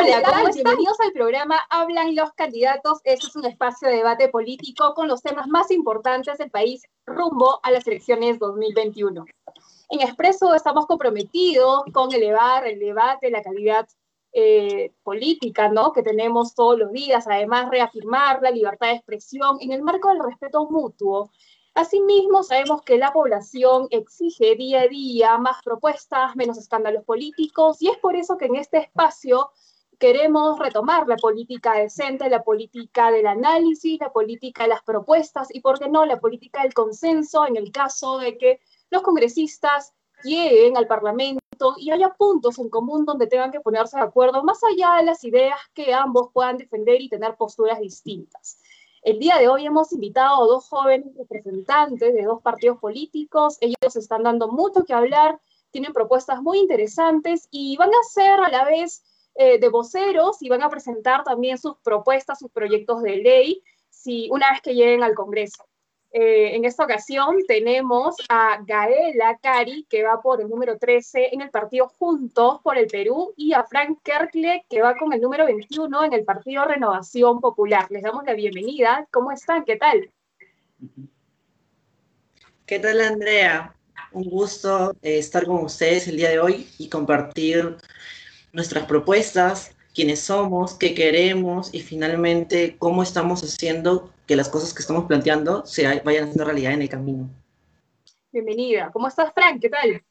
Hola, ¿cómo Bienvenidos al programa Hablan los candidatos. Este es un espacio de debate político con los temas más importantes del país rumbo a las elecciones 2021. En Expreso estamos comprometidos con elevar el debate, la calidad eh, política ¿no? que tenemos todos los días, además reafirmar la libertad de expresión en el marco del respeto mutuo. Asimismo, sabemos que la población exige día a día más propuestas, menos escándalos políticos, y es por eso que en este espacio queremos retomar la política decente, la política del análisis, la política de las propuestas y, por qué no, la política del consenso en el caso de que los congresistas lleguen al Parlamento y haya puntos en común donde tengan que ponerse de acuerdo, más allá de las ideas que ambos puedan defender y tener posturas distintas. El día de hoy hemos invitado a dos jóvenes representantes de dos partidos políticos. Ellos están dando mucho que hablar, tienen propuestas muy interesantes y van a ser a la vez eh, de voceros y van a presentar también sus propuestas, sus proyectos de ley, si una vez que lleguen al Congreso. Eh, en esta ocasión tenemos a Gaela Cari, que va por el número 13 en el partido Juntos por el Perú, y a Frank Kerkle, que va con el número 21 en el partido Renovación Popular. Les damos la bienvenida. ¿Cómo están? ¿Qué tal? ¿Qué tal, Andrea? Un gusto eh, estar con ustedes el día de hoy y compartir nuestras propuestas, quiénes somos, qué queremos y finalmente cómo estamos haciendo que las cosas que estamos planteando se vayan haciendo realidad en el camino. Bienvenida. ¿Cómo estás, Frank? ¿Qué tal?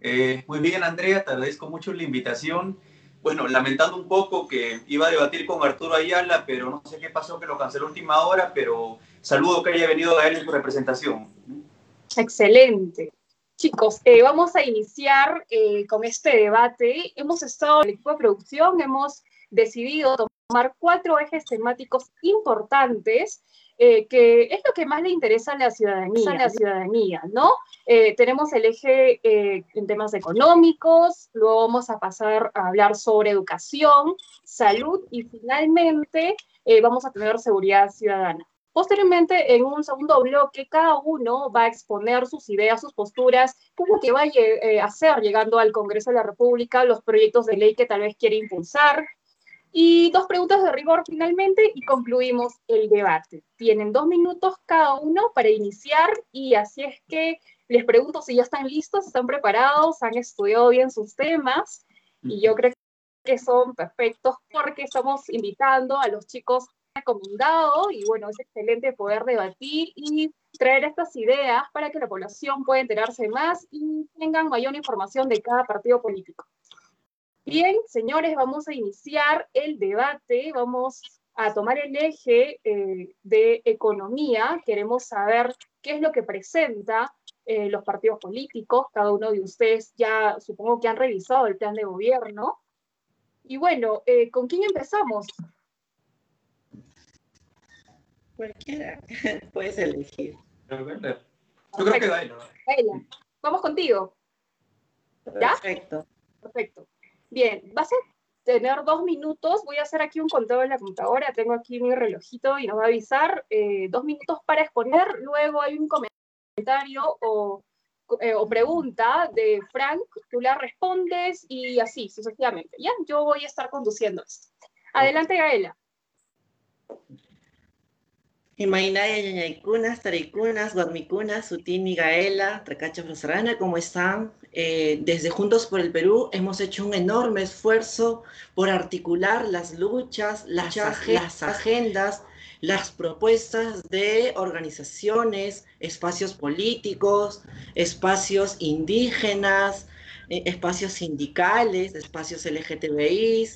Eh, muy bien, Andrea. Te agradezco mucho la invitación. Bueno, lamentando un poco que iba a debatir con Arturo Ayala, pero no sé qué pasó, que lo canceló a última hora, pero saludo que haya venido a él en su representación. Excelente. Chicos, eh, vamos a iniciar eh, con este debate. Hemos estado en el equipo de producción, hemos decidido tomar cuatro ejes temáticos importantes eh, que es lo que más le interesa a la ciudadanía, a la ciudadanía ¿no? Eh, tenemos el eje eh, en temas económicos, luego vamos a pasar a hablar sobre educación, salud y finalmente vamos a tener seguridad ciudadana. Posteriormente, en un segundo bloque, cada uno va a exponer sus ideas, sus posturas, cómo que va a hacer llegando al Congreso de la República, los proyectos de ley que tal vez quiere impulsar, y dos preguntas de rigor finalmente y concluimos el debate. Tienen dos minutos cada uno para iniciar y así es que les pregunto si ya están listos, están preparados, han estudiado bien sus temas y yo creo que son perfectos porque estamos invitando a los chicos recomendados y bueno, es excelente poder debatir y traer estas ideas para que la población pueda enterarse más y tengan mayor información de cada partido político. Bien, señores, vamos a iniciar el debate, vamos a tomar el eje eh, de economía, queremos saber qué es lo que presenta eh, los partidos políticos, cada uno de ustedes ya supongo que han revisado el plan de gobierno. Y bueno, eh, ¿con quién empezamos? Cualquiera, puedes elegir. Yo creo que Gaila. Vamos contigo. ¿Ya? Perfecto. Perfecto. Bien, vas a tener dos minutos. Voy a hacer aquí un conteo en la computadora. Tengo aquí mi relojito y nos va a avisar. Eh, dos minutos para exponer. Luego hay un comentario o, eh, o, pregunta de Frank. Tú la respondes y así sucesivamente. Ya, yo voy a estar conduciendo esto. Adelante, Gaela. Imainaya, Ñañaycunas, Taricunas, Guadmicunas, Sutín, Gaela, Tracacha Frasarana, ¿cómo están? Eh, desde Juntos por el Perú hemos hecho un enorme esfuerzo por articular las luchas, las, las agendas, las propuestas de organizaciones, espacios políticos, espacios indígenas, eh, espacios sindicales, espacios LGTBI,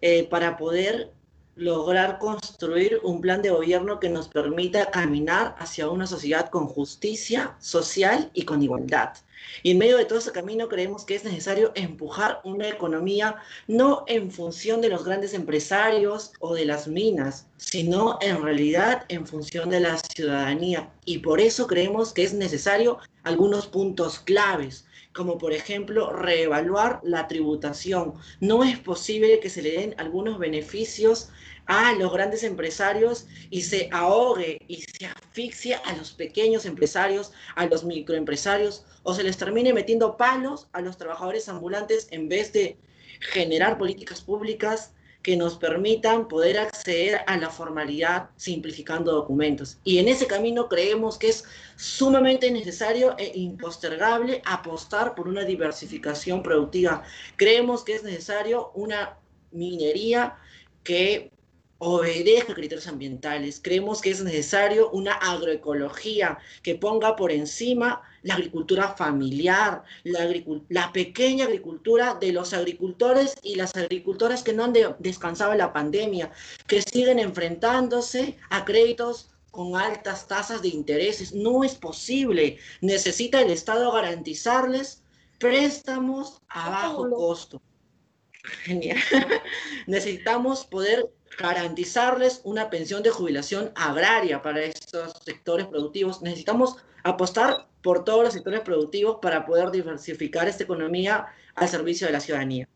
eh, para poder lograr construir un plan de gobierno que nos permita caminar hacia una sociedad con justicia social y con igualdad. Y en medio de todo ese camino creemos que es necesario empujar una economía no en función de los grandes empresarios o de las minas, sino en realidad en función de la ciudadanía. Y por eso creemos que es necesario algunos puntos claves como por ejemplo reevaluar la tributación. No es posible que se le den algunos beneficios a los grandes empresarios y se ahogue y se asfixie a los pequeños empresarios, a los microempresarios, o se les termine metiendo palos a los trabajadores ambulantes en vez de generar políticas públicas que nos permitan poder acceder a la formalidad simplificando documentos. Y en ese camino creemos que es sumamente necesario e impostergable apostar por una diversificación productiva. Creemos que es necesario una minería que obedezca criterios ambientales. Creemos que es necesario una agroecología que ponga por encima la agricultura familiar, la, la, pequeña agricultura de los agricultores y las agricultoras que no han descansado en la pandemia, que siguen enfrentándose a créditos con altas tasas de intereses. No es posible. Necesita el Estado garantizarles préstamos a bajo costo. Genial. Necesitamos poder garantizarles una pensión de jubilación agraria para estos sectores productivos. Necesitamos apostar por todos los sectores productivos para poder diversificar esta economía al servicio de la ciudadanía.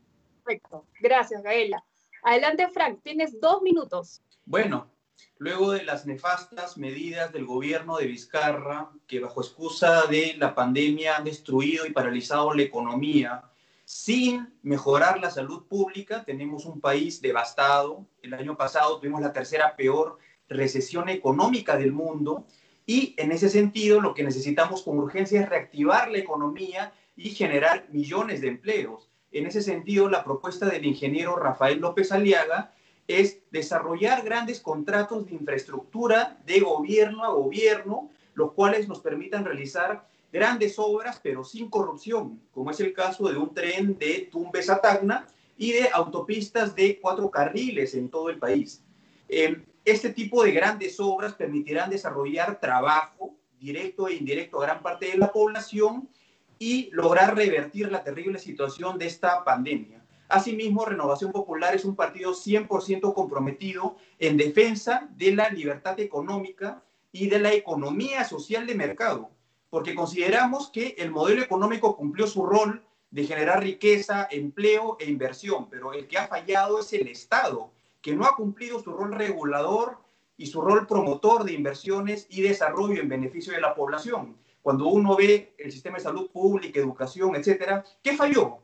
Perfecto. Gracias, Gaela. Adelante, Frank. Tienes dos minutos. Bueno, luego de las nefastas medidas del gobierno de Vizcarra, que bajo excusa de la pandemia han destruido y paralizado la economía, sin mejorar la salud pública, tenemos un país devastado. El año pasado tuvimos la tercera peor recesión económica del mundo y en ese sentido lo que necesitamos con urgencia es reactivar la economía y generar millones de empleos. En ese sentido, la propuesta del ingeniero Rafael López Aliaga es desarrollar grandes contratos de infraestructura de gobierno a gobierno, los cuales nos permitan realizar grandes obras, pero sin corrupción, como es el caso de un tren de Tumbes a Tacna y de autopistas de cuatro carriles en todo el país. Eh, este tipo de grandes obras permitirán desarrollar trabajo directo e indirecto a gran parte de la población y lograr revertir la terrible situación de esta pandemia. Asimismo, Renovación Popular es un partido 100% comprometido en defensa de la libertad económica y de la economía social de mercado porque consideramos que el modelo económico cumplió su rol de generar riqueza, empleo e inversión, pero el que ha fallado es el Estado, que no ha cumplido su rol regulador y su rol promotor de inversiones y desarrollo en beneficio de la población. Cuando uno ve el sistema de salud pública, educación, etcétera, ¿qué falló?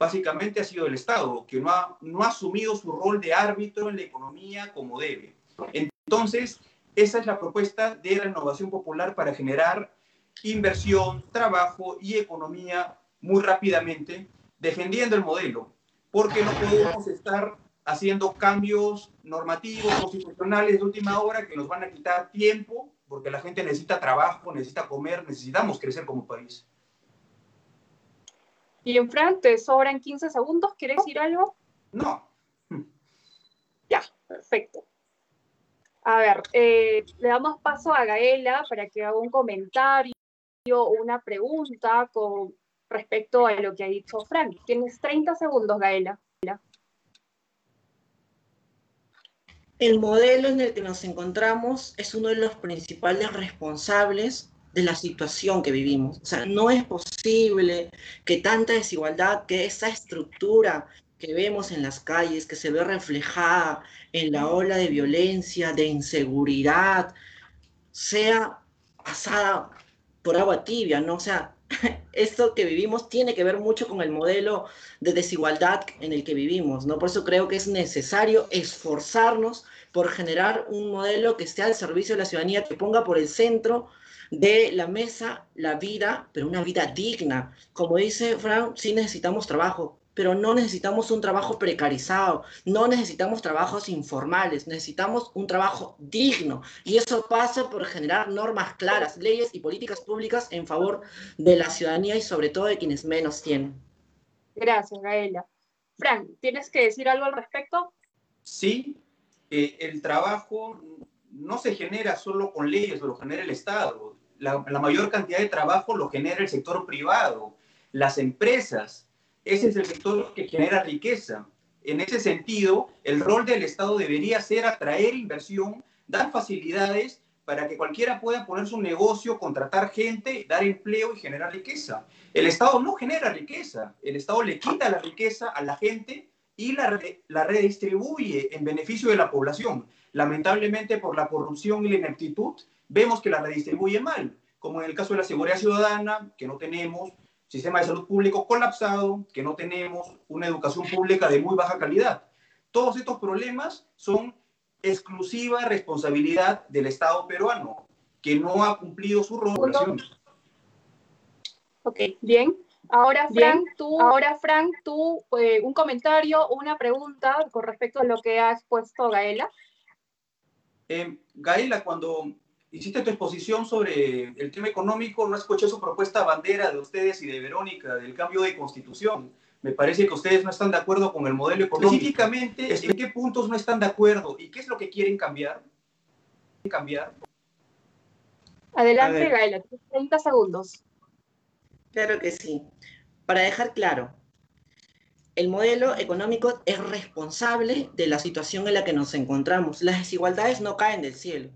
Básicamente ha sido el Estado, que no ha, no ha asumido su rol de árbitro en la economía como debe. Entonces, esa es la propuesta de Renovación Popular para generar inversión, trabajo y economía muy rápidamente, defendiendo el modelo, porque no podemos estar haciendo cambios normativos, constitucionales de última hora que nos van a quitar tiempo, porque la gente necesita trabajo, necesita comer, necesitamos crecer como país. Y en frente, sobran 15 segundos, ¿quieres decir algo? No. Ya, perfecto. A ver, eh, le damos paso a Gaela para que haga un comentario una pregunta con respecto a lo que ha dicho Frank. Tienes 30 segundos, Gaela. El modelo en el que nos encontramos es uno de los principales responsables de la situación que vivimos. O sea, no es posible que tanta desigualdad, que esa estructura que vemos en las calles, que se ve reflejada en la ola de violencia, de inseguridad, sea pasada por agua tibia, ¿no? O sea, esto que vivimos tiene que ver mucho con el modelo de desigualdad en el que vivimos, ¿no? Por eso creo que es necesario esforzarnos por generar un modelo que esté al servicio de la ciudadanía, que ponga por el centro de la mesa la vida, pero una vida digna. Como dice Frank, sí necesitamos trabajo, pero no necesitamos un trabajo precarizado, no necesitamos trabajos informales, necesitamos un trabajo digno. Y eso pasa por generar normas claras, leyes y políticas públicas en favor de la ciudadanía y sobre todo de quienes menos tienen. Gracias, Gaela. Frank, ¿tienes que decir algo al respecto? Sí, eh, el trabajo no se genera solo con leyes, lo genera el Estado. La, la mayor cantidad de trabajo lo genera el sector privado, las empresas ese es el sector que genera riqueza. En ese sentido, el rol del Estado debería ser atraer inversión, dar facilidades para que cualquiera pueda poner su negocio, contratar gente, dar empleo y generar riqueza. El Estado no genera riqueza, el Estado le quita la riqueza a la gente y la, la redistribuye en beneficio de la población. Lamentablemente, por la corrupción y la ineptitud, vemos que la redistribuye mal, como en el caso de la seguridad ciudadana, que no tenemos, sistema de salud público colapsado, que no tenemos una educación pública de muy baja calidad. todos estos problemas son exclusiva responsabilidad del Estado peruano, que no ha cumplido su rol. Ok, bien. Ahora, Frank, tú, ahora, Frank, tú eh, un comentario, una pregunta con respecto a lo que ha expuesto Gaela. Eh, Gaela, cuando hiciste tu exposición sobre el tema económico, no escuché su propuesta bandera de ustedes y de Verónica del cambio de constitución. Me parece que ustedes no están de acuerdo con el modelo económico. Específicamente, ¿en qué puntos no están de acuerdo y qué es lo que quieren cambiar? ¿Cambiar? Adelante, Gaela, 30 segundos. Claro que sí. Para dejar claro, el modelo económico es responsable de la situación en la que nos encontramos. Las desigualdades no caen del cielo.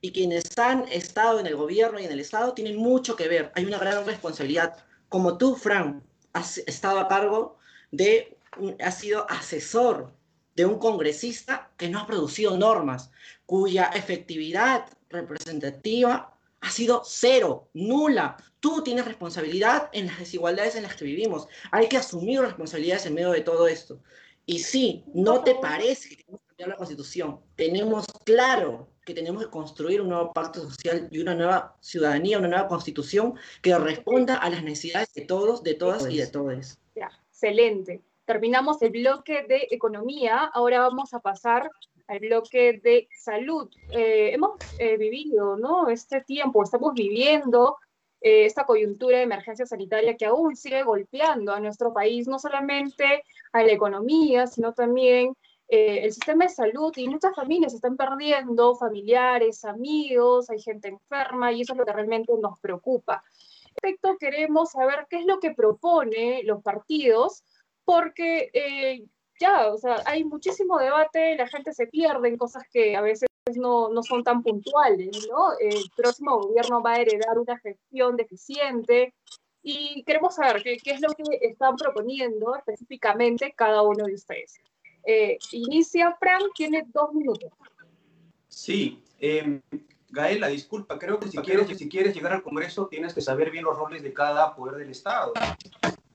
Y quienes han estado en el gobierno y en el Estado tienen mucho que ver. Hay una gran responsabilidad. Como tú, Fran, has estado a cargo de, has sido asesor de un congresista que no ha producido normas, cuya efectividad representativa ha sido cero, nula. Tú tienes responsabilidad en las desigualdades en las que vivimos. Hay que asumir responsabilidades en medio de todo esto. Y sí, no te parece que tenemos que cambiar la constitución. Tenemos claro que tenemos que construir un nuevo pacto social y una nueva ciudadanía, una nueva constitución que responda a las necesidades de todos, de todas y de todos. Excelente. Terminamos el bloque de economía. Ahora vamos a pasar al bloque de salud. Eh, hemos eh, vivido ¿no? este tiempo, estamos viviendo eh, esta coyuntura de emergencia sanitaria que aún sigue golpeando a nuestro país, no solamente a la economía, sino también el sistema de salud y muchas familias están perdiendo familiares, amigos, hay gente enferma y eso es lo que realmente nos preocupa. Respecto queremos saber qué es lo que propone los partidos, porque ya, o sea, hay muchísimo debate, la gente se pierde en cosas que a veces no, no son tan puntuales, ¿no? El próximo gobierno va a heredar una gestión deficiente y queremos saber qué, qué es lo que están proponiendo específicamente cada uno de ustedes. Eh, inicia Frank, tiene dos minutos. Sí, eh, Gaela, disculpa, creo que si quieres, si quieres llegar al Congreso tienes que saber bien los roles de cada poder del Estado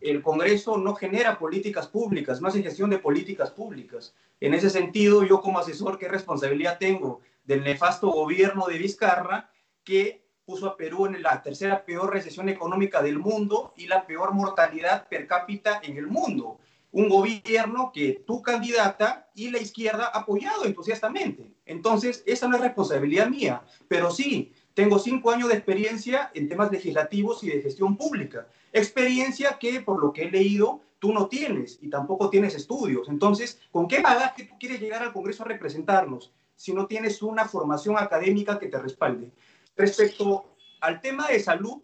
el Congreso no genera políticas públicas, no hace gestión de políticas públicas. En ese sentido, yo como asesor, ¿qué responsabilidad tengo del nefasto gobierno de Vizcarra que puso a Perú en la tercera peor recesión económica del mundo y la peor mortalidad per cápita en el mundo? Un gobierno que tu candidata y la izquierda ha apoyado entusiastamente. Entonces, esa no es responsabilidad mía, pero sí, tengo cinco años de experiencia en temas legislativos y de gestión pública. Experiencia que, por lo que he leído, tú no tienes y tampoco tienes estudios. Entonces, ¿con qué que tú quieres llegar al Congreso a representarnos si no tienes una formación académica que te respalde? Respecto al tema de salud,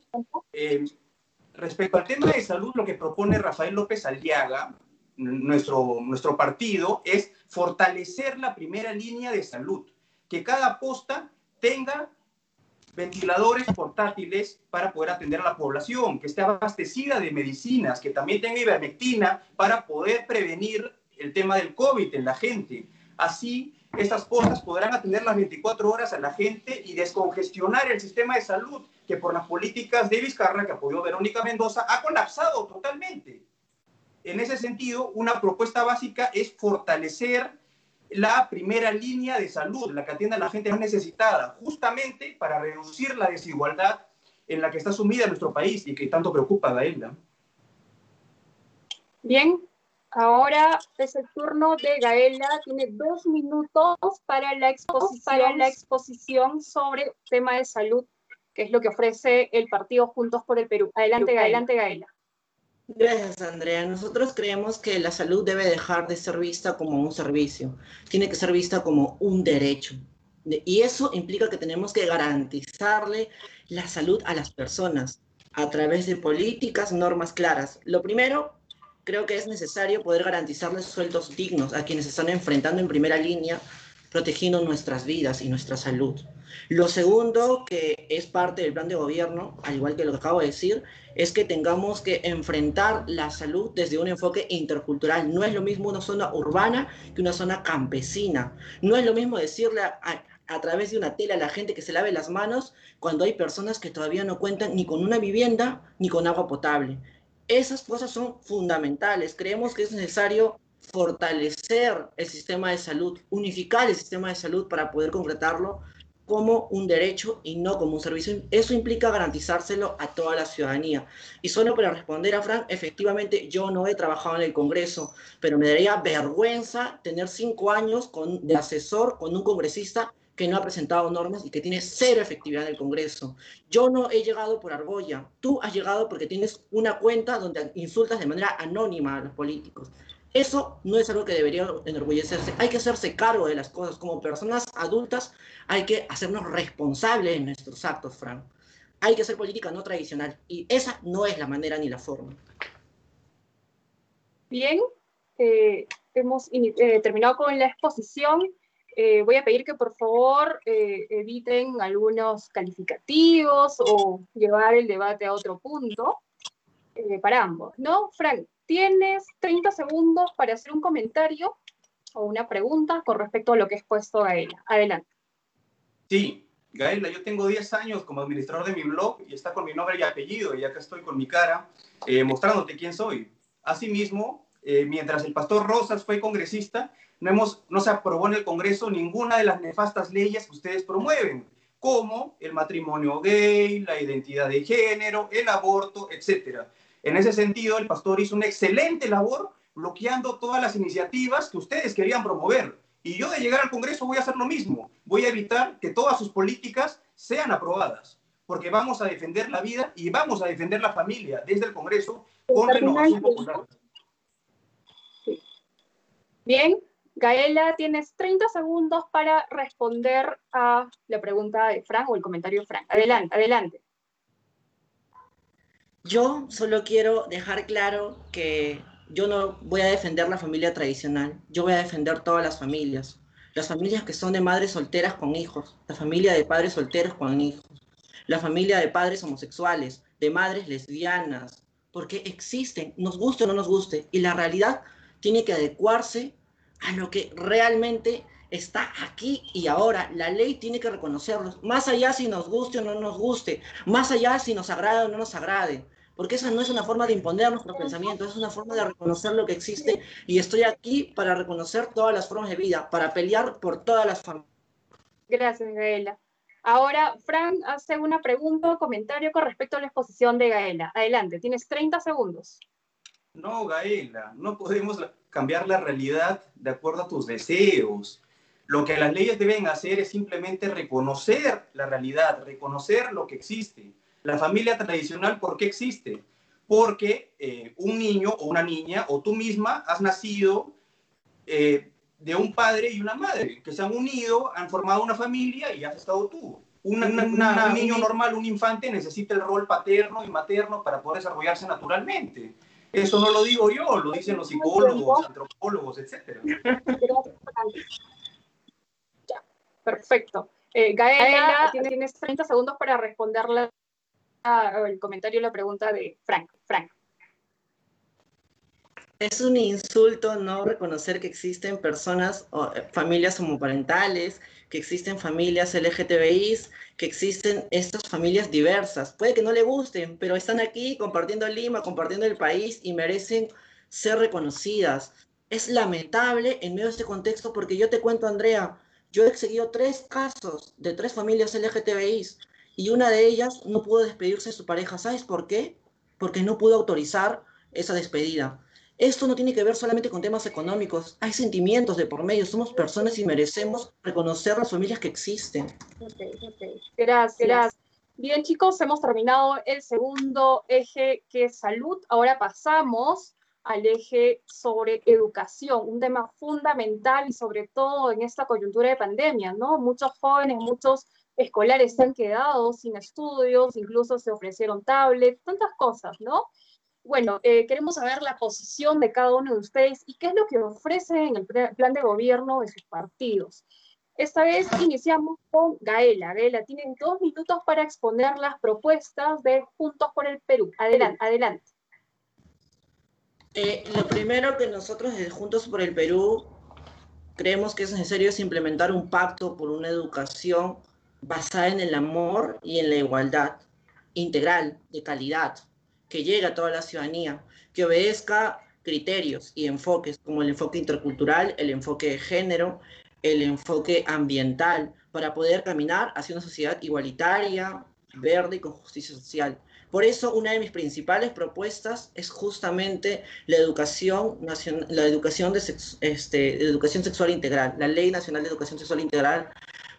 eh, respecto al tema de salud, lo que propone Rafael López Aliaga, nuestro, nuestro partido, es fortalecer la primera línea de salud, que cada posta tenga ventiladores portátiles para poder atender a la población, que esté abastecida de medicinas, que también tenga ivermectina para poder prevenir el tema del COVID en la gente. Así, estas cosas podrán atender las 24 horas a la gente y descongestionar el sistema de salud, que por las políticas de Vizcarra, que apoyó Verónica Mendoza, ha colapsado totalmente. En ese sentido, una propuesta básica es fortalecer la primera línea de salud, la que atiende a la gente más necesitada, justamente para reducir la desigualdad en la que está sumida nuestro país y que tanto preocupa a Gaela. Bien, ahora es el turno de Gaela. Tiene dos minutos para la exposición, para la exposición sobre tema de salud, que es lo que ofrece el partido Juntos por el Perú. Adelante, adelante Gaela. Gracias, Andrea. Nosotros creemos que la salud debe dejar de ser vista como un servicio, tiene que ser vista como un derecho. Y eso implica que tenemos que garantizarle la salud a las personas a través de políticas, normas claras. Lo primero, creo que es necesario poder garantizarles sueldos dignos a quienes están enfrentando en primera línea protegiendo nuestras vidas y nuestra salud. Lo segundo, que es parte del plan de gobierno, al igual que lo que acabo de decir, es que tengamos que enfrentar la salud desde un enfoque intercultural. No es lo mismo una zona urbana que una zona campesina. No es lo mismo decirle a, a través de una tela a la gente que se lave las manos cuando hay personas que todavía no cuentan ni con una vivienda ni con agua potable. Esas cosas son fundamentales. Creemos que es necesario fortalecer el sistema de salud, unificar el sistema de salud para poder concretarlo como un derecho y no como un servicio. Eso implica garantizárselo a toda la ciudadanía. Y solo para responder a Frank, efectivamente yo no he trabajado en el Congreso, pero me daría vergüenza tener cinco años de asesor con un congresista que no ha presentado normas y que tiene cero efectividad en el Congreso. Yo no he llegado por argolla. Tú has llegado porque tienes una cuenta donde insultas de manera anónima a los políticos. Eso no es algo que debería enorgullecerse. Hay que hacerse cargo de las cosas. Como personas adultas hay que hacernos responsables de nuestros actos, Frank. Hay que hacer política no tradicional. Y esa no es la manera ni la forma. Bien, eh, hemos eh, terminado con la exposición. Eh, voy a pedir que por favor eviten algunos calificativos o llevar el debate a otro punto para ambos, ¿no? Frank, Tienes 30 segundos para hacer un comentario o una pregunta con respecto a lo que ha expuesto Gaela. Adelante. Sí, Gaela, yo tengo 10 años como administrador de mi blog y está con mi nombre y apellido, y acá estoy con mi cara eh, mostrándote quién soy. Asimismo, eh, mientras el pastor Rosas fue congresista, no, hemos, no se aprobó en el Congreso ninguna de las nefastas leyes que ustedes promueven, como el matrimonio gay, la identidad de género, el aborto, etcétera. En ese sentido, el pastor hizo una excelente labor bloqueando todas las iniciativas que ustedes querían promover. Y yo de llegar al Congreso voy a hacer lo mismo. Voy a evitar que todas sus políticas sean aprobadas, porque vamos a defender la vida y vamos a defender la familia desde el Congreso con renovación popular. Bien, Gaela, tienes 30 segundos para responder a la pregunta de Frank o el comentario de Frank. Adelante, adelante. Yo solo quiero dejar claro que yo no voy a defender la familia tradicional, yo voy a defender todas las familias. Las familias que son de madres solteras con hijos, la familia de padres solteros con hijos, la familia de padres homosexuales, de madres lesbianas, porque existen, nos guste o no nos guste, y la realidad tiene que adecuarse a lo que realmente está aquí y ahora. La ley tiene que reconocerlos, más allá si nos guste o no nos guste, más allá si nos agrade o no nos agrade porque esa no es una forma de imponer nuestros pensamientos, es una forma de reconocer lo que existe y estoy aquí para reconocer todas las formas de vida, para pelear por todas las familias. Gracias, Gaela. Ahora, Frank hace una pregunta o comentario con respecto a la exposición de Gaela. Adelante, tienes 30 segundos. No, Gaela, no podemos cambiar la realidad de acuerdo a tus deseos. Lo que las leyes deben hacer es simplemente reconocer la realidad, reconocer lo que existe. La familia tradicional, ¿por qué existe? Porque eh, un niño o una niña o tú misma has nacido eh, de un padre y una madre que se han unido, han formado una familia y has estado tú. un niño normal, un infante, necesita el rol paterno y materno para poder desarrollarse naturalmente. Eso no lo digo yo, lo dicen los psicólogos, antropólogos, etc. perfecto. Eh, Gaela, tienes 30 segundos para el comentario, la pregunta de Frank. Frank. Es un insulto no reconocer que existen personas, o, eh, familias homoparentales, que existen familias LGTBIs, que existen estas familias diversas. Puede que no le gusten, pero están aquí compartiendo Lima, compartiendo el país y merecen ser reconocidas. Es lamentable en medio de este contexto porque yo te cuento, Andrea, yo he seguido tres casos de tres familias LGTBIs y una de ellas no pudo despedirse de su pareja. ¿Sabes por qué? Porque no pudo autorizar esa despedida. Esto no tiene que ver solamente con temas económicos, hay sentimientos de por medio, somos personas y merecemos reconocer las familias que existen. Gracias. Bien chicos, hemos terminado el segundo eje que es salud. Ahora pasamos al eje sobre educación, un tema fundamental y sobre todo en esta coyuntura de pandemia, ¿no? Muchos jóvenes, muchos escolares se han quedado sin estudios, incluso se ofrecieron tablets, tantas cosas, ¿no? Bueno, eh, queremos saber la posición de cada uno de ustedes y qué es lo que ofrece en el plan de gobierno de sus partidos. Esta vez iniciamos con Gaela. Gaela, tienen dos minutos para exponer las propuestas de Juntos por el Perú. Adelante. adelante. Eh, lo primero que nosotros desde Juntos por el Perú creemos que es necesario es implementar un pacto por una educación basada en el amor y en la igualdad integral, de calidad, que llegue a toda la ciudadanía, que obedezca criterios y enfoques, como el enfoque intercultural, el enfoque de género, el enfoque ambiental, para poder caminar hacia una sociedad igualitaria, verde y con justicia social. Por eso, una de mis principales propuestas es justamente la educación, la educación, de, este, educación sexual integral, la Ley Nacional de Educación Sexual Integral,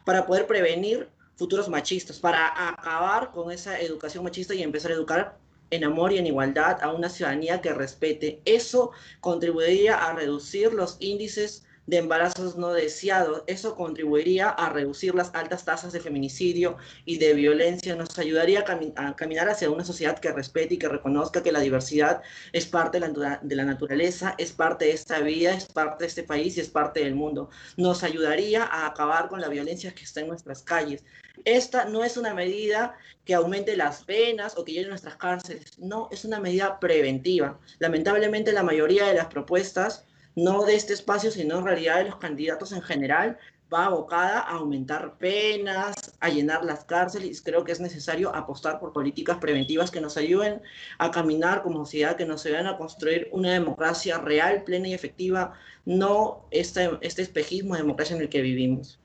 para poder prevenir futuros machistas, para acabar con esa educación machista y empezar a educar en amor y en igualdad a una ciudadanía que respete. Eso contribuiría a reducir los índices de embarazos no deseados. Eso contribuiría a reducir las altas tasas de feminicidio y de violencia. Nos ayudaría a, caminar hacia una sociedad que respete y que reconozca que la diversidad es parte de la, de la naturaleza, es parte de esta vida, es parte de este país y es parte del mundo. Nos ayudaría a acabar con la violencia que está en nuestras calles. Esta no es una medida que aumente las penas o que llene nuestras cárceles, no, es una medida preventiva. Lamentablemente la mayoría de las propuestas no de este espacio, sino en realidad de los candidatos en general, va abocada a aumentar penas, a llenar las cárceles. Creo que es necesario apostar por políticas preventivas que nos ayuden a caminar como sociedad, que nos ayuden a construir una democracia real, plena y efectiva, no este, este espejismo de democracia en el que vivimos.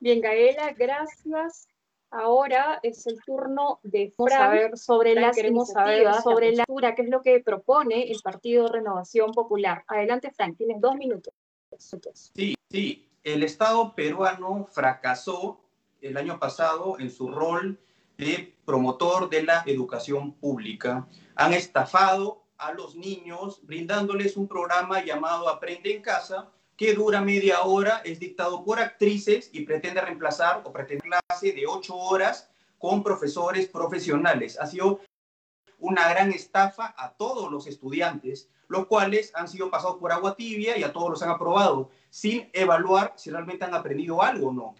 Bien, Gaela, gracias. Ahora es el turno de saber sobre las iniciativas, sobre la lectura, qué es lo que propone el Partido Renovación Popular. Adelante, Frank, tienes dos minutos. Sí, sí. El Estado peruano fracasó el año pasado en su rol de promotor de la educación pública. Han estafado a los niños brindándoles un programa llamado Aprende en Casa, que dura media hora, es dictado por actrices y pretende reemplazar o pretende clase de ocho horas con profesores profesionales. Ha sido una gran estafa a todos los estudiantes, los cuales han sido pasados por agua tibia y a todos los han aprobado, sin evaluar si realmente han aprendido algo o no.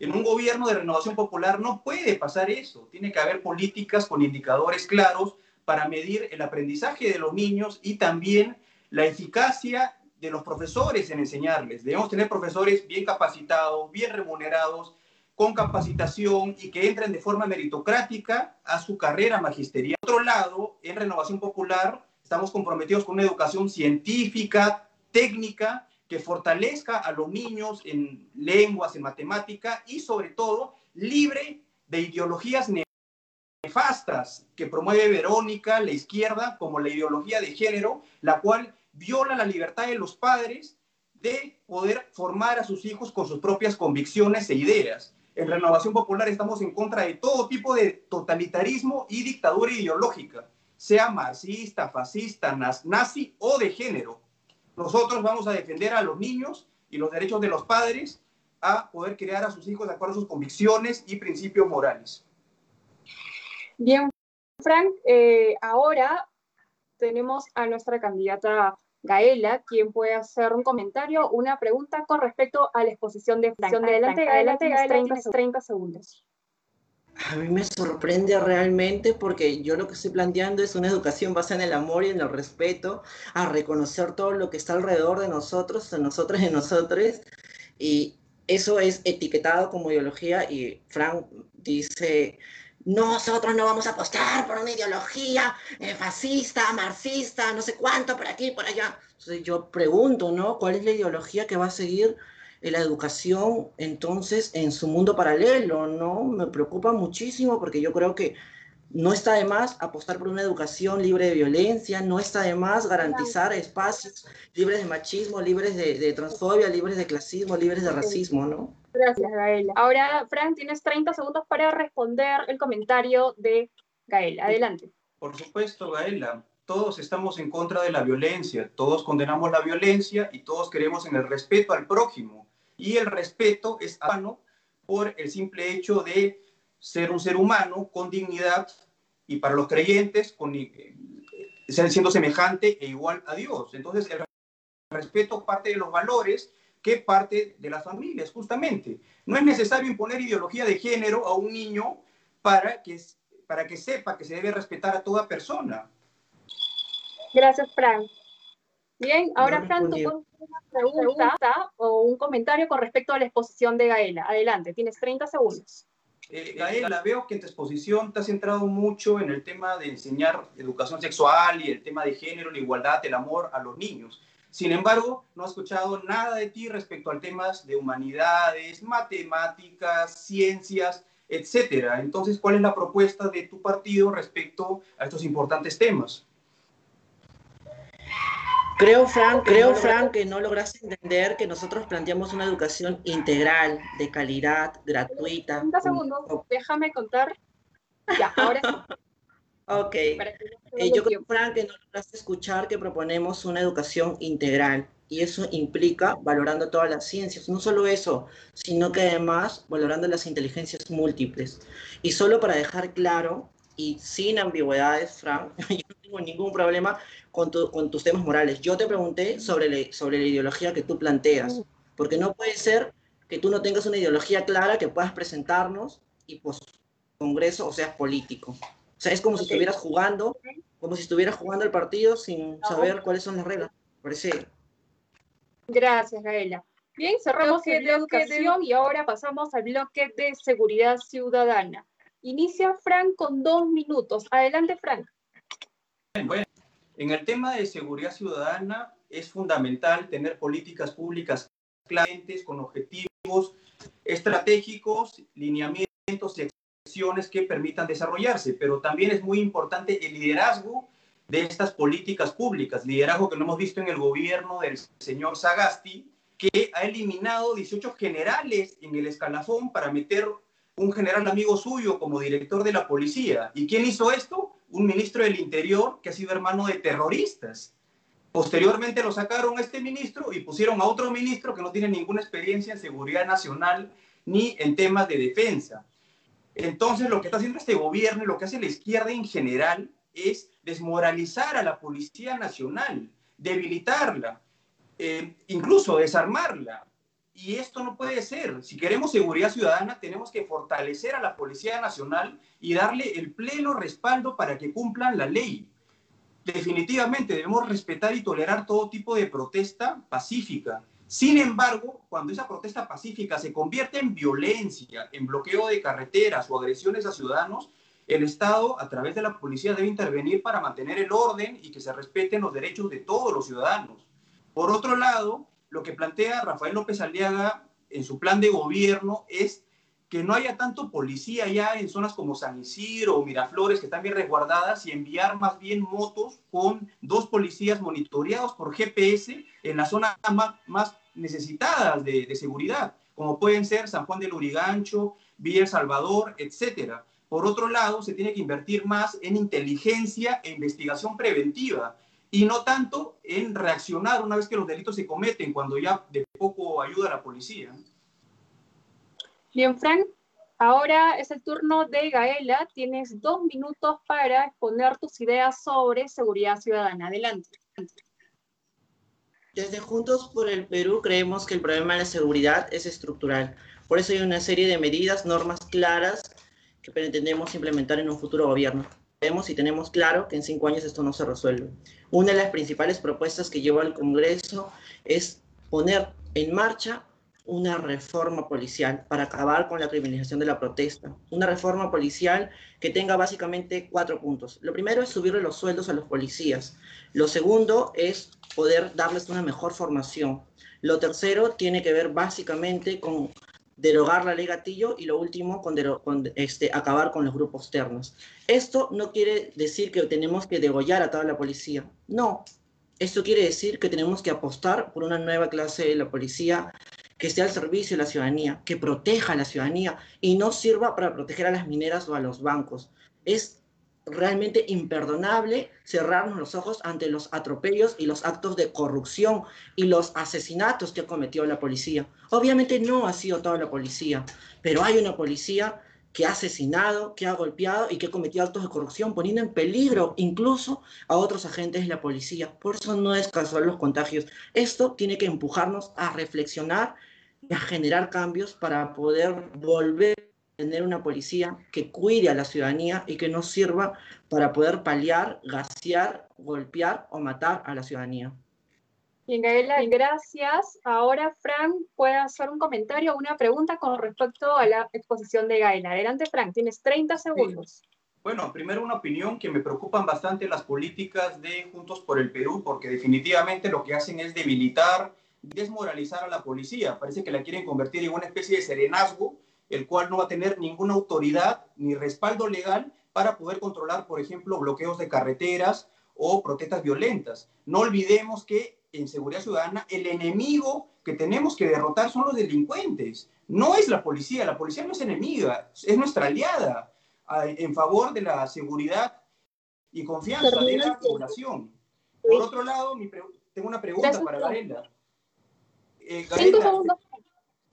En un gobierno de renovación popular no puede pasar eso. Tiene que haber políticas con indicadores claros para medir el aprendizaje de los niños y también la eficacia de los profesores en enseñarles. Debemos tener profesores bien capacitados, bien remunerados, con capacitación y que entren de forma meritocrática a su carrera magisterial. Por otro lado, en Renovación Popular estamos comprometidos con una educación científica, técnica, que fortalezca a los niños en lenguas, en matemática y sobre todo libre de ideologías nefastas que promueve Verónica, la izquierda, como la ideología de género, la cual viola la libertad de los padres de poder formar a sus hijos con sus propias convicciones e ideas. En Renovación Popular estamos en contra de todo tipo de totalitarismo y dictadura ideológica, sea marxista, fascista, nazi o de género. Nosotros vamos a defender a los niños y los derechos de los padres a poder crear a sus hijos de acuerdo a sus convicciones y principios morales. Bien, Frank, eh, ahora tenemos a nuestra candidata Gaela, quien puede hacer un comentario, una pregunta con respecto a la exposición de Frank. Adelante, adelante, Gaela, 30, segundos. A mí me sorprende realmente porque yo lo que estoy planteando es una educación basada en el amor y en el respeto, a reconocer todo lo que está alrededor de nosotros, de nosotros y nosotros. Y eso es etiquetado como ideología y Frank dice, nosotros no vamos a apostar por una ideología eh, fascista, marxista, no sé cuánto, por aquí, por allá. Entonces yo pregunto, ¿no? ¿Cuál es la ideología que va a seguir la educación entonces en su mundo paralelo? ¿No? Me preocupa muchísimo porque yo creo que no está de más apostar por una educación libre de violencia, no está de más garantizar espacios libres de machismo, libres de, de transfobia, libres de clasismo, libres de racismo, ¿no? Gracias, Gaela. Ahora, Frank, tienes 30 segundos para responder el comentario de Gaela. Adelante. Por supuesto, Gaela. Todos estamos en contra de la violencia, todos condenamos la violencia y todos queremos en el respeto al prójimo. Y el respeto es sano por el simple hecho de ser un ser humano con dignidad y para los creyentes con, eh, siendo semejante e igual a Dios. Entonces, el respeto parte de los valores que parte de las familias, justamente. No es necesario imponer ideología de género a un niño para que, para que sepa que se debe respetar a toda persona. Gracias, Frank. Bien, ahora Frank, tú una pregunta o un comentario con respecto a la exposición de Gaela. Adelante, tienes 30 segundos. Eh, Gaela, veo que en tu exposición te has centrado mucho en el tema de enseñar educación sexual y el tema de género, la igualdad, el amor a los niños. Sin embargo, no he escuchado nada de ti respecto al temas de humanidades, matemáticas, ciencias, etcétera. Entonces, ¿cuál es la propuesta de tu partido respecto a estos importantes temas? Creo, Frank, creo, Frank, que no lograste entender que nosotros planteamos una educación integral, de calidad, gratuita. Un segundo, déjame contar. Ya, ahora sí. Ok. Eh, yo creo, Frank, que no lograste escuchar que proponemos una educación integral y eso implica valorando todas las ciencias. No solo eso, sino que además valorando las inteligencias múltiples. Y solo para dejar claro y sin ambigüedades, Frank, yo no tengo ningún problema con, con tus temas morales. Yo te pregunté sobre, la, sobre la ideología que tú planteas, porque no puede ser que tú no tengas una ideología clara que puedas presentarnos y pues congreso o seas político. O sea, es como si estuvieras jugando, como si estuvieras jugando el partido sin saber cuáles son las reglas. Parece. Gracias, Gaela. Bien, cerramos el bloque de educación y ahora pasamos al bloque de seguridad ciudadana. Inicia Frank con dos minutos. Adelante, Frank. Bueno, en el tema de seguridad ciudadana es fundamental tener políticas públicas claras, con objetivos estratégicos, lineamientos y acciones que permitan desarrollarse, pero también es muy importante el liderazgo de estas políticas públicas, liderazgo que no hemos visto en el gobierno del señor Sagasti, que ha eliminado 18 generales en el escalafón para meter un general amigo suyo como director de la policía. ¿Y quién hizo esto? Un ministro del Interior que ha sido hermano de terroristas. Posteriormente lo sacaron a este ministro y pusieron a otro ministro que no tiene ninguna experiencia en seguridad nacional ni en temas de defensa. Entonces, lo que está haciendo este gobierno y lo que hace la izquierda en general es desmoralizar a la Policía Nacional, debilitarla, eh, incluso desarmarla. Y esto no puede ser. Si queremos seguridad ciudadana, tenemos que fortalecer a la Policía Nacional y darle el pleno respaldo para que cumplan la ley. Definitivamente debemos respetar y tolerar todo tipo de protesta pacífica. Sin embargo, cuando esa protesta pacífica se convierte en violencia, en bloqueo de carreteras o agresiones a ciudadanos, el Estado, a través de la policía, debe intervenir para mantener el orden y que se respeten los derechos de todos los ciudadanos. Por otro lado, lo que plantea Rafael López Aliaga en su plan de gobierno es que no haya tanto policía ya en zonas como San Isidro o Miraflores, que están bien resguardadas, y enviar más bien motos con dos policías monitoreados por GPS en las zonas más, necesitadas de, seguridad, como pueden ser San Juan del Urigancho, Villa El Salvador, etcétera. Por otro lado, se tiene que invertir más en inteligencia e investigación preventiva y no tanto en reaccionar una vez que los delitos se cometen, cuando ya de poco ayuda a la policía. Bien, Frank, ahora es el turno de Gaela. Tienes dos minutos para exponer tus ideas sobre seguridad ciudadana. Adelante. Desde Juntos por el Perú creemos que el problema de la seguridad es estructural. Por eso hay una serie de medidas, normas claras que pretendemos implementar en un futuro gobierno. Vemos y tenemos claro que en cinco años esto no se resuelve. Una de las principales propuestas que lleva al Congreso es poner en marcha una reforma policial para acabar con la criminalización de la protesta. Una reforma policial que tenga básicamente cuatro puntos. Lo primero es subirle los sueldos a los policías. Lo segundo es poder darles una mejor formación. Lo tercero tiene que ver básicamente con derogar la ley gatillo y lo último, con, este, acabar con los grupos ternos. Esto no quiere decir que tenemos que degollar a toda la policía. No, esto quiere decir que tenemos que apostar por una nueva clase de la policía que esté al servicio de la ciudadanía, que proteja a la ciudadanía y no sirva para proteger a las mineras o a los bancos. Es realmente imperdonable cerrarnos los ojos ante los atropellos y los actos de corrupción y los asesinatos que ha cometido la policía. Obviamente no ha sido toda la policía, pero hay una policía que ha asesinado, que ha golpeado y que ha cometido actos de corrupción, poniendo en peligro incluso a otros agentes de la policía. Por eso no es casual los contagios. Esto tiene que empujarnos a reflexionar y a generar cambios para poder volver tener una policía que cuide a la ciudadanía y que no sirva para poder paliar, gasear, golpear o matar a la ciudadanía. Bien, Gaela, gracias. Ahora Frank puede hacer un comentario o una pregunta con respecto a la exposición de Gaela. Adelante, Frank, tienes 30 segundos. Bueno, primero una opinión que me preocupan bastante las políticas de Juntos por el Perú, porque definitivamente lo que hacen es debilitar, desmoralizar a la policía. Parece que la quieren convertir en una especie de serenazgo, el cual no va a tener ninguna autoridad ni respaldo legal para poder controlar, por ejemplo, bloqueos de carreteras o protestas violentas. No olvidemos que en seguridad ciudadana, el enemigo que tenemos que derrotar son los delincuentes. No es la policía, la policía no es enemiga, es nuestra aliada en favor de la seguridad y confianza de la población. Por otro lado, tengo una pregunta para Garela. Eh,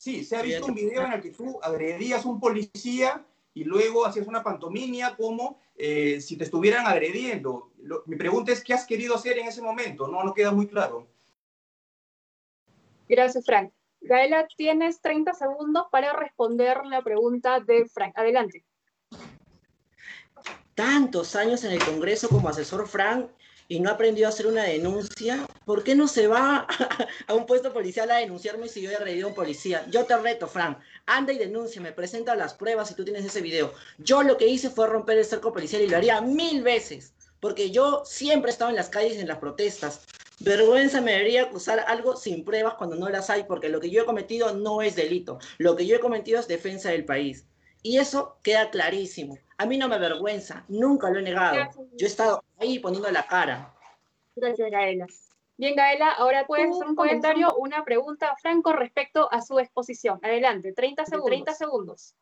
sí, se ha visto un video en el que tú agredías a un policía y luego hacías una pantomimia como eh, si te estuvieran agrediendo. mi pregunta es, ¿qué has querido hacer en ese momento? No, no queda muy claro. Gracias, Frank. Gaela, tienes 30 segundos para responder la pregunta de Frank. Adelante. Tantos años en el Congreso como asesor Frank y no aprendió a hacer una denuncia, ¿por qué no se va a un puesto policial a denunciarme si yo he agredido a un policía? Yo te reto, Frank, anda y denuncia, me presenta las pruebas si tú tienes ese video. Yo lo que hice fue romper el cerco policial y lo haría mil veces, porque yo siempre he estado en las calles en las protestas. Vergüenza me debería acusar algo sin pruebas cuando no las hay, porque lo que yo he cometido no es delito. Lo que yo he cometido es defensa del país. Y eso queda clarísimo. A mí no me avergüenza, nunca lo he negado. Yo he estado ahí poniendo la cara. Gracias, Gaela. Bien, Gaela, ahora puedes hacer un comentario, una pregunta, Franco, respecto a su exposición. Adelante, 30 segundos. 30 segundos.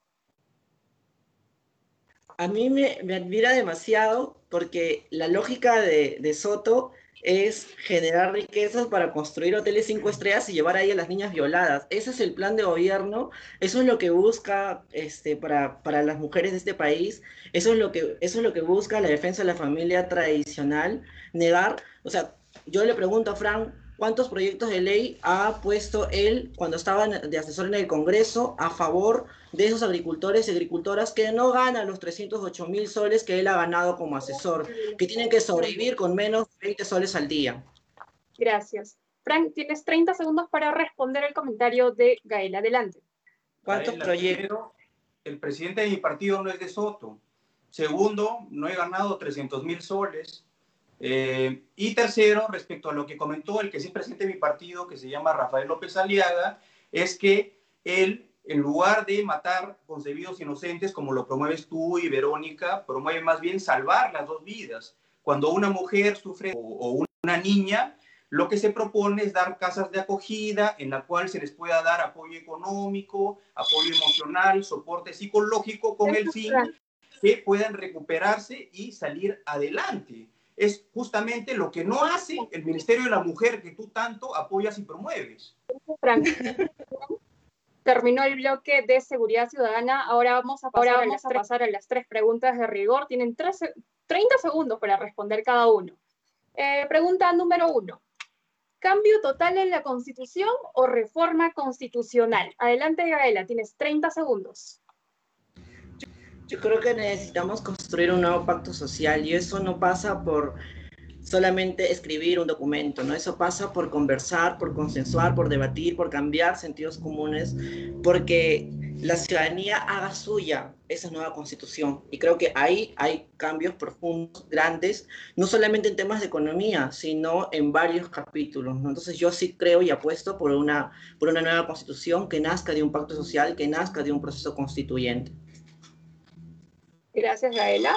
A mí me, admira demasiado porque la lógica de, de Soto es generar riquezas para construir hoteles cinco estrellas y llevar ahí a las niñas violadas. Ese es el plan de gobierno, eso es lo que busca este, para, para las mujeres de este país, eso es, lo que, eso es lo que busca la defensa de la familia tradicional, negar, o sea, yo le pregunto a Fran, cuántos proyectos de ley ha puesto él cuando estaba de asesor en el Congreso a favor de esos agricultores y agricultoras que no ganan los 308 mil soles que él ha ganado como asesor, que tienen que sobrevivir con menos de 20 soles al día. Gracias. Frank, tienes 30 segundos para responder el comentario de Gael. Adelante. ¿Cuántos proyectos? El presidente de mi partido no es de Soto. Segundo, no he ganado 300 mil soles. Eh, y tercero, respecto a lo que comentó el que es presidente de mi partido, que se llama Rafael López Aliaga, es que él, en lugar de matar concebidos inocentes, como lo promueves tú y Verónica, promueve más bien salvar las dos vidas. Cuando una mujer sufre o, una niña, lo que se propone es dar casas de acogida en la cual se les pueda dar apoyo económico, apoyo emocional, soporte psicológico con el fin que puedan recuperarse y salir adelante es justamente lo que no hace el Ministerio de la Mujer que tú tanto apoyas y promueves. Terminó el bloque de seguridad ciudadana. Ahora vamos a pasar, a, las pasar a las tres preguntas de rigor. Tienen 30 segundos para responder cada uno. Eh, pregunta número uno. ¿Cambio total en la Constitución o reforma constitucional? Adelante, Gaela, tienes 30 segundos. Yo creo que necesitamos construir un nuevo pacto social y eso no pasa por solamente escribir un documento, ¿no? Eso pasa por conversar, por consensuar, por debatir, por cambiar sentidos comunes, porque la ciudadanía haga suya esa nueva constitución. Y creo que ahí hay cambios profundos, grandes, no solamente en temas de economía, sino en varios capítulos. ¿no? Entonces yo sí creo y apuesto por una, por una nueva constitución que nazca de un pacto social, que nazca de un proceso constituyente. Gracias, Gaela.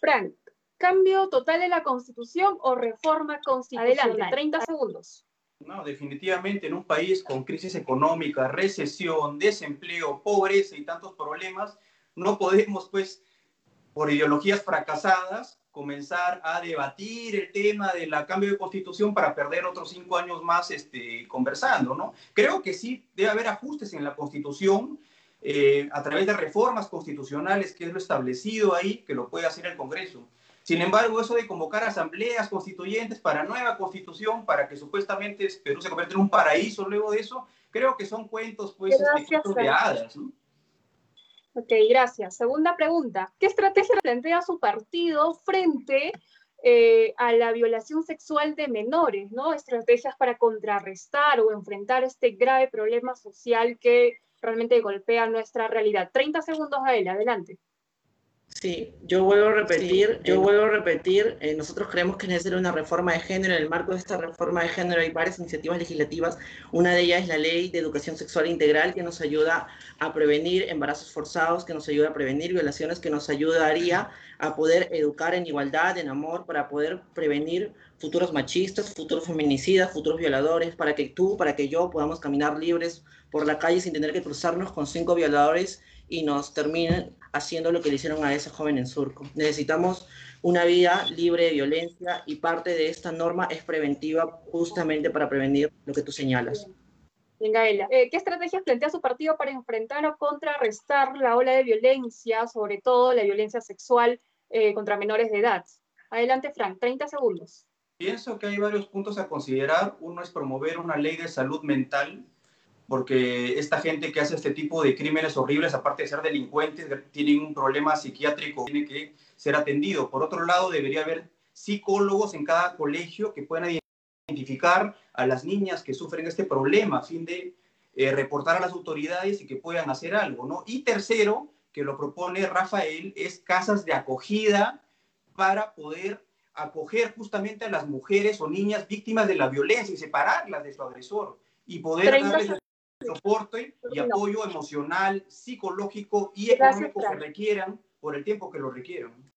Frank, ¿cambio total de la Constitución o reforma constitucional? Adelante, 30 segundos. No, definitivamente en un país con crisis económica, recesión, desempleo, pobreza y tantos problemas, no podemos, pues, por ideologías fracasadas, comenzar a debatir el tema del cambio de constitución para perder otros cinco años más este, conversando, ¿no? Creo que sí debe haber ajustes en la constitución, eh, a través de reformas constitucionales, que es lo establecido ahí, que lo puede hacer el Congreso. Sin embargo, eso de convocar asambleas constituyentes para nueva constitución, para que supuestamente Perú se convierta en un paraíso luego de eso, creo que son cuentos pues este, de hadas. Ok, gracias. Segunda pregunta. ¿Qué estrategia plantea su partido frente eh, a la violación sexual de menores, ¿no? Estrategias para contrarrestar o enfrentar este grave problema social que realmente golpea nuestra realidad. 30 segundos a él, adelante. Sí, yo vuelvo a repetir, yo vuelvo a repetir, eh, nosotros creemos que es necesaria una reforma de género. En el marco de esta reforma de género hay varias iniciativas legislativas. Una de ellas es la ley de educación sexual integral que nos ayuda a prevenir embarazos forzados, que nos ayuda a prevenir violaciones, que nos ayudaría a poder educar en igualdad, en amor, para poder prevenir futuros machistas, futuros feminicidas, futuros violadores, para que tú, para que yo podamos caminar libres por la calle sin tener que cruzarnos con cinco violadores y nos terminen haciendo lo que le hicieron a esa joven en Surco. Necesitamos una vida libre de violencia y parte de esta norma es preventiva justamente para prevenir lo que tú señalas. Bien, Gaela. Eh, ¿Qué estrategias plantea su partido para enfrentar o contrarrestar la ola de violencia, sobre todo la violencia sexual eh, contra menores de edad? Adelante, Frank, 30 segundos. Pienso que hay varios puntos a considerar. Uno es promover una ley de salud mental porque esta gente que hace este tipo de crímenes horribles, aparte de ser delincuentes, tienen un problema psiquiátrico, tiene que ser atendido. Por otro lado, debería haber psicólogos en cada colegio que puedan identificar a las niñas que sufren este problema a fin de eh, reportar a las autoridades y que puedan hacer algo, ¿no? Y tercero, que lo propone Rafael, es casas de acogida para poder acoger justamente a las mujeres o niñas víctimas de la violencia y separarlas de su agresor y poder darles soporte y apoyo emocional, psicológico y económico que requieran por el tiempo que lo requieran.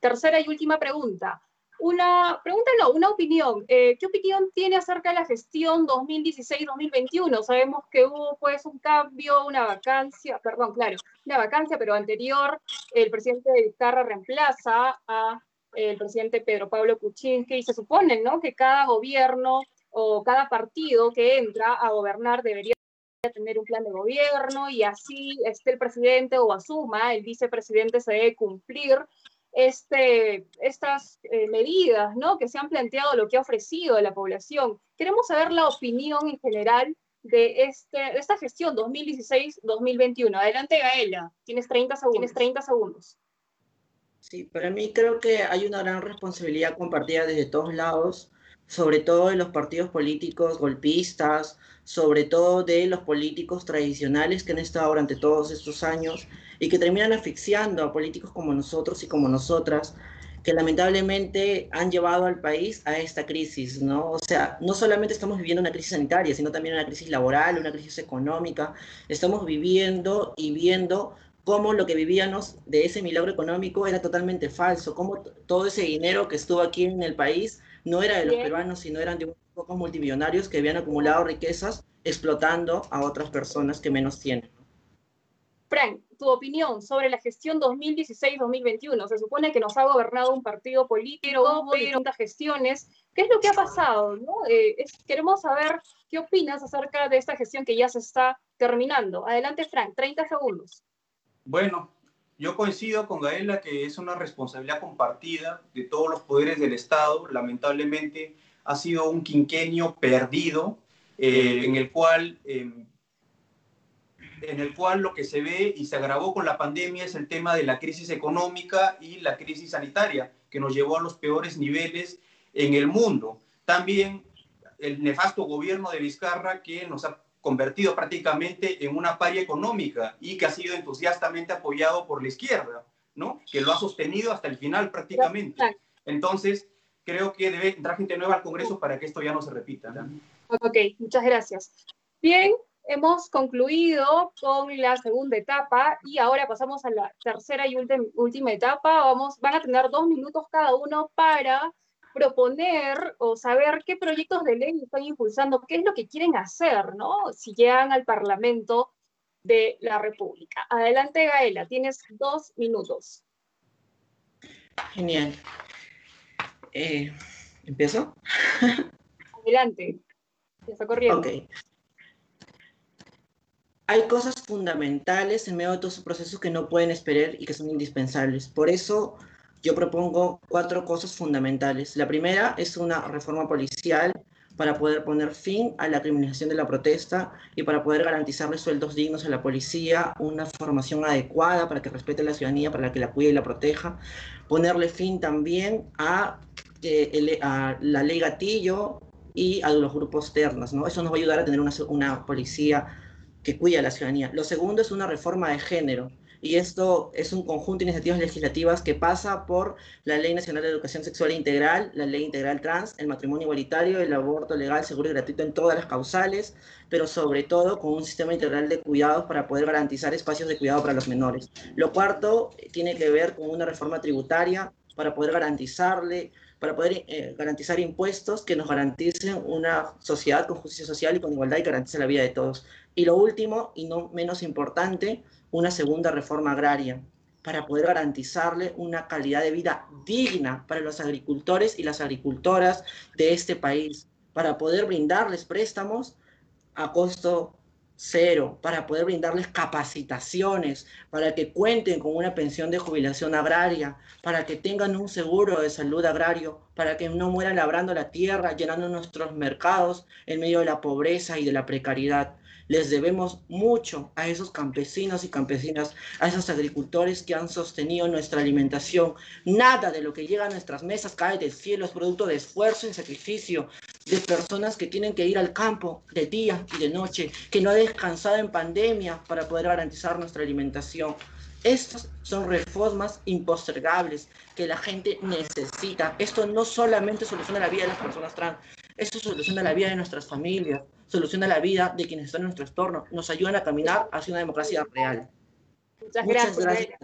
Tercera y última pregunta. Una pregunta, no, una opinión. Eh, ¿Qué opinión tiene acerca de la gestión 2016-2021? Sabemos que hubo pues un cambio, una vacancia, perdón, claro, una vacancia, pero anterior el presidente de Vizcarra reemplaza a el presidente Pedro Pablo Kuczynski y se supone, ¿no? Que cada gobierno o cada partido que entra a gobernar debería tener un plan de gobierno y así esté el presidente o asuma, el vicepresidente se debe cumplir este, estas eh, medidas ¿no? que se han planteado, lo que ha ofrecido a la población. Queremos saber la opinión en general de, este, de esta gestión 2016-2021. Adelante, Gaela, tienes 30 segundos. Tienes 30 segundos. Sí, para mí creo que hay una gran responsabilidad compartida desde todos lados sobre todo de los partidos políticos golpistas, sobre todo de los políticos tradicionales que han estado durante todos estos años y que terminan asfixiando a políticos como nosotros y como nosotras, que lamentablemente han llevado al país a esta crisis, ¿no? O sea, no solamente estamos viviendo una crisis sanitaria, sino también una crisis laboral, una crisis económica. Estamos viviendo y viendo cómo lo que vivíamos de ese milagro económico era totalmente falso, cómo todo ese dinero que estuvo aquí en el país no era de los peruanos, sino eran de unos pocos multimillonarios que habían acumulado riquezas explotando a otras personas que menos tienen. Frank, tu opinión sobre la gestión 2016-2021. Se supone que nos ha gobernado un partido político, hubo distintas gestiones. ¿Qué es lo que ha pasado? Eh, queremos saber qué opinas acerca de esta gestión que ya se está terminando. Adelante, Frank, 30 segundos. Bueno, yo coincido con Gaela que es una responsabilidad compartida de todos los poderes del Estado. Lamentablemente ha sido un quinquenio perdido eh, en, el cual, em, en el cual lo que se ve y se agravó con la pandemia es el tema de la crisis económica y la crisis sanitaria, que nos llevó a los peores niveles en el mundo. También el nefasto gobierno de Vizcarra que nos ha convertido prácticamente en una paria económica y que ha sido entusiastamente apoyado por la izquierda, ¿no? Que lo ha sostenido hasta el final prácticamente. Entonces, creo que debe entrar gente nueva al Congreso para que esto ya no se repita. Ok, muchas gracias. Bien, hemos concluido con la segunda etapa y ahora pasamos a la tercera y última etapa. Vamos, van a tener dos minutos cada uno para proponer o saber qué proyectos de ley están impulsando, qué es lo que quieren hacer, ¿no? Si llegan al Parlamento de la República. Adelante, Gaela, tienes dos minutos. Genial. Eh, ¿Empiezo? Adelante. Ya está corriendo. Ok. Hay cosas fundamentales en medio de todos esos procesos que no pueden esperar y que son indispensables. Por eso yo propongo cuatro cosas fundamentales. La primera es una reforma policial para poder poner fin a la criminalización de la protesta y para poder garantizarle sueldos dignos a la policía, una formación adecuada para que respete a la ciudadanía, para que la cuide y la proteja, ponerle fin también a, eh, a la ley gatillo y a los grupos ternos, ¿no? Eso nos va a ayudar a tener una, una policía que cuide a la ciudadanía. Lo segundo es una reforma de género y esto es un conjunto de iniciativas legislativas que pasa por la Ley Nacional de Educación Sexual Integral, la Ley Integral Trans, el matrimonio igualitario, el aborto legal, seguro y gratuito en todas las causales, pero sobre todo con un sistema integral de cuidados para poder garantizar espacios de cuidado para los menores. Lo cuarto tiene que ver con una reforma tributaria para poder garantizarle para poder eh, garantizar impuestos que nos garanticen una sociedad con justicia social y con igualdad y garantice la vida de todos. Y lo último, y no menos importante, una segunda reforma agraria para poder garantizarle una calidad de vida digna para los agricultores y las agricultoras de este país, para poder brindarles préstamos a costo cero, para poder brindarles capacitaciones, para que cuenten con una pensión de jubilación agraria, para que tengan un seguro de salud agrario, para que no mueran labrando la tierra, llenando nuestros mercados en medio de la pobreza y de la precariedad. Les debemos mucho a esos campesinos y campesinas, a esos agricultores que han sostenido nuestra alimentación. Nada de lo que llega a nuestras mesas cae del cielo, es producto de esfuerzo y sacrificio de personas que tienen que ir al campo de día y de noche, que no han descansado en pandemia para poder garantizar nuestra alimentación. Estas son reformas impostergables que la gente necesita. Esto no solamente soluciona la vida de las personas trans, esto soluciona la vida de nuestras familias, soluciona la vida de quienes están en nuestro entorno, nos ayudan a caminar hacia una democracia real. Muchas, gracias.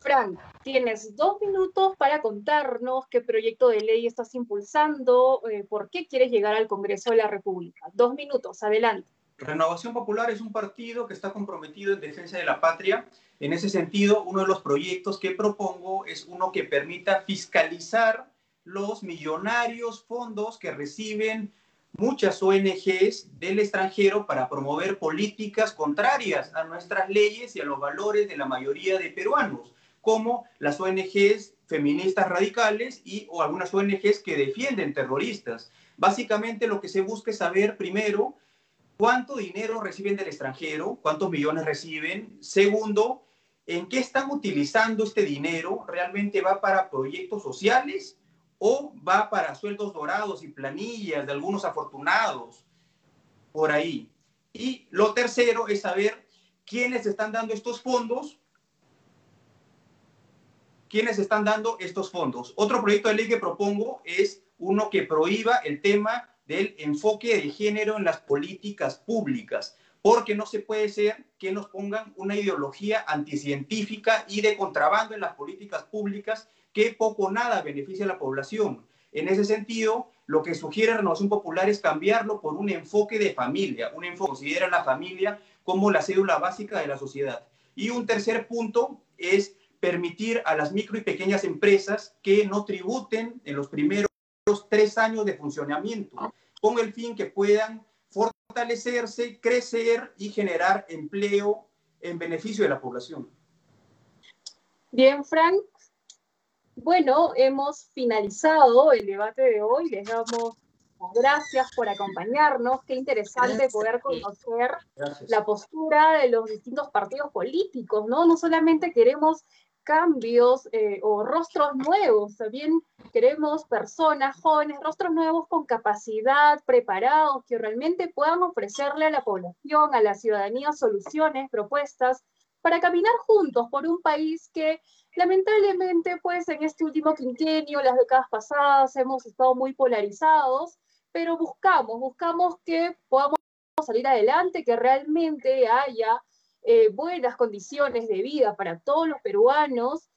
Frank, tienes dos minutos para contarnos qué proyecto de ley estás impulsando, eh, por qué quieres llegar al Congreso de la República. Dos minutos, adelante. Renovación Popular es un partido que está comprometido en defensa de la patria. En ese sentido, uno de los proyectos que propongo es uno que permita fiscalizar los millonarios fondos que reciben muchas ONGs del extranjero para promover políticas contrarias a nuestras leyes y a los valores de la mayoría de peruanos, como las ONGs feministas radicales y o algunas ONGs que defienden terroristas. Básicamente lo que se busca es saber primero cuánto dinero reciben del extranjero, cuántos millones reciben. Segundo, en qué están utilizando este dinero, realmente va para proyectos sociales o va para sueldos dorados y planillas de algunos afortunados por ahí. Y lo tercero es saber quiénes están dando estos fondos, quiénes están dando estos fondos. Otro proyecto de ley que propongo es uno que prohíba el tema del enfoque de género en las políticas públicas, porque no se puede ser que nos pongan una ideología anticientífica y de contrabando en las políticas públicas que poco o nada beneficia a la población. En ese sentido, lo que sugiere Renovación Popular es cambiarlo por un enfoque de familia, un enfoque que considera la familia como la cédula básica de la sociedad. Y un tercer punto es permitir a las micro y pequeñas empresas que no tributen en los primeros tres años de funcionamiento, con el fin que puedan fortalecerse, crecer y generar empleo en beneficio de la población. Bien, Frank, bueno, hemos finalizado el debate de hoy. Les damos gracias por acompañarnos. Qué interesante poder conocer la postura de los distintos partidos políticos, ¿no? No solamente queremos cambios eh, o rostros nuevos, también queremos personas jóvenes, rostros nuevos con capacidad, preparados, que realmente puedan ofrecerle a la población, a la ciudadanía soluciones, propuestas, para caminar juntos por un país que Lamentablemente, pues en este último quinquenio, las décadas pasadas, hemos estado muy polarizados, pero buscamos, buscamos que podamos salir adelante, que realmente haya eh, buenas condiciones de vida para todos los peruanos,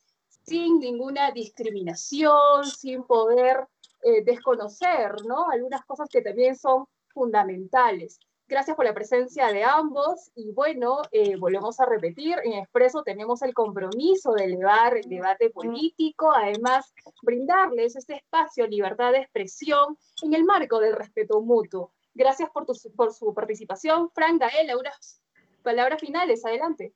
sin ninguna discriminación, sin poder eh, desconocer, ¿no? Algunas cosas que también son fundamentales. Gracias por la presencia de ambos y bueno, eh, volvemos a repetir, en Expreso tenemos el compromiso de elevar el debate político, además brindarles este espacio, libertad de expresión en el marco del respeto mutuo. Gracias por, por su participación. Frank, Gaela, unas palabras finales, adelante.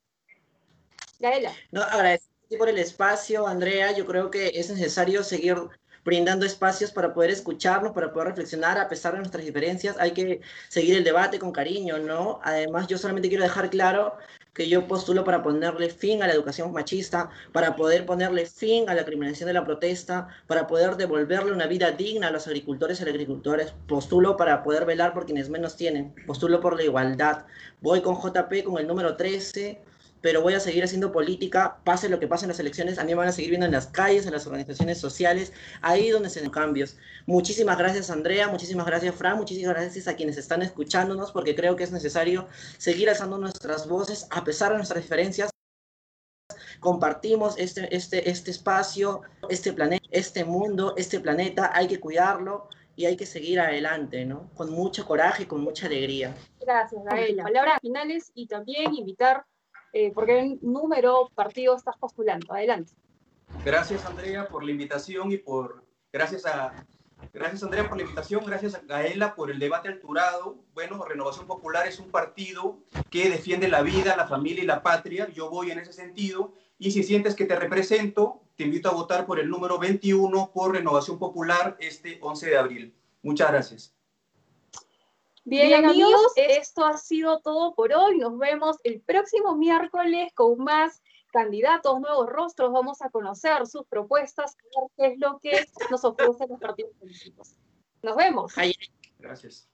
Gaela. No, agradezco por el espacio, Andrea. Yo creo que es necesario seguir brindando espacios para poder escucharnos, para poder reflexionar a pesar de nuestras diferencias. Hay que seguir el debate con cariño, ¿no? Además, yo solamente quiero dejar claro que yo postulo para ponerle fin a la educación machista, para poder ponerle fin a la criminalización de la protesta, para poder devolverle una vida digna a los agricultores y agricultores. Postulo para poder velar por quienes menos tienen. Postulo por la igualdad. Voy con JP con el número 13 pero voy a seguir haciendo política, pase lo que pase en las elecciones, a mí me van a seguir viendo en las calles, en las organizaciones sociales, ahí donde se den cambios. Muchísimas gracias Andrea, muchísimas gracias Fran, muchísimas gracias a quienes están escuchándonos, porque creo que es necesario seguir alzando nuestras voces a pesar de nuestras diferencias. Compartimos este, este, este espacio, este planeta, este mundo, este planeta, hay que cuidarlo y hay que seguir adelante, ¿no? Con mucho coraje, con mucha alegría. Gracias, Gael. Palabras finales y también invitar eh, ¿por qué número partido estás postulando? Adelante. Gracias, Andrea, por la invitación y por, gracias a, gracias, Andrea, por la invitación, gracias a Gaela por el debate alturado. Bueno, Renovación Popular es un partido que defiende la vida, la familia y la patria. Yo voy en ese sentido. Y si sientes que te represento, te invito a votar por el número 21 por Renovación Popular este 11 de abril. Muchas gracias. Bien, amigos, esto ha sido todo por hoy. Nos vemos el próximo miércoles con más candidatos, nuevos rostros. Vamos a conocer sus propuestas, qué es lo que nos ofrecen los partidos políticos. Nos vemos. Gracias.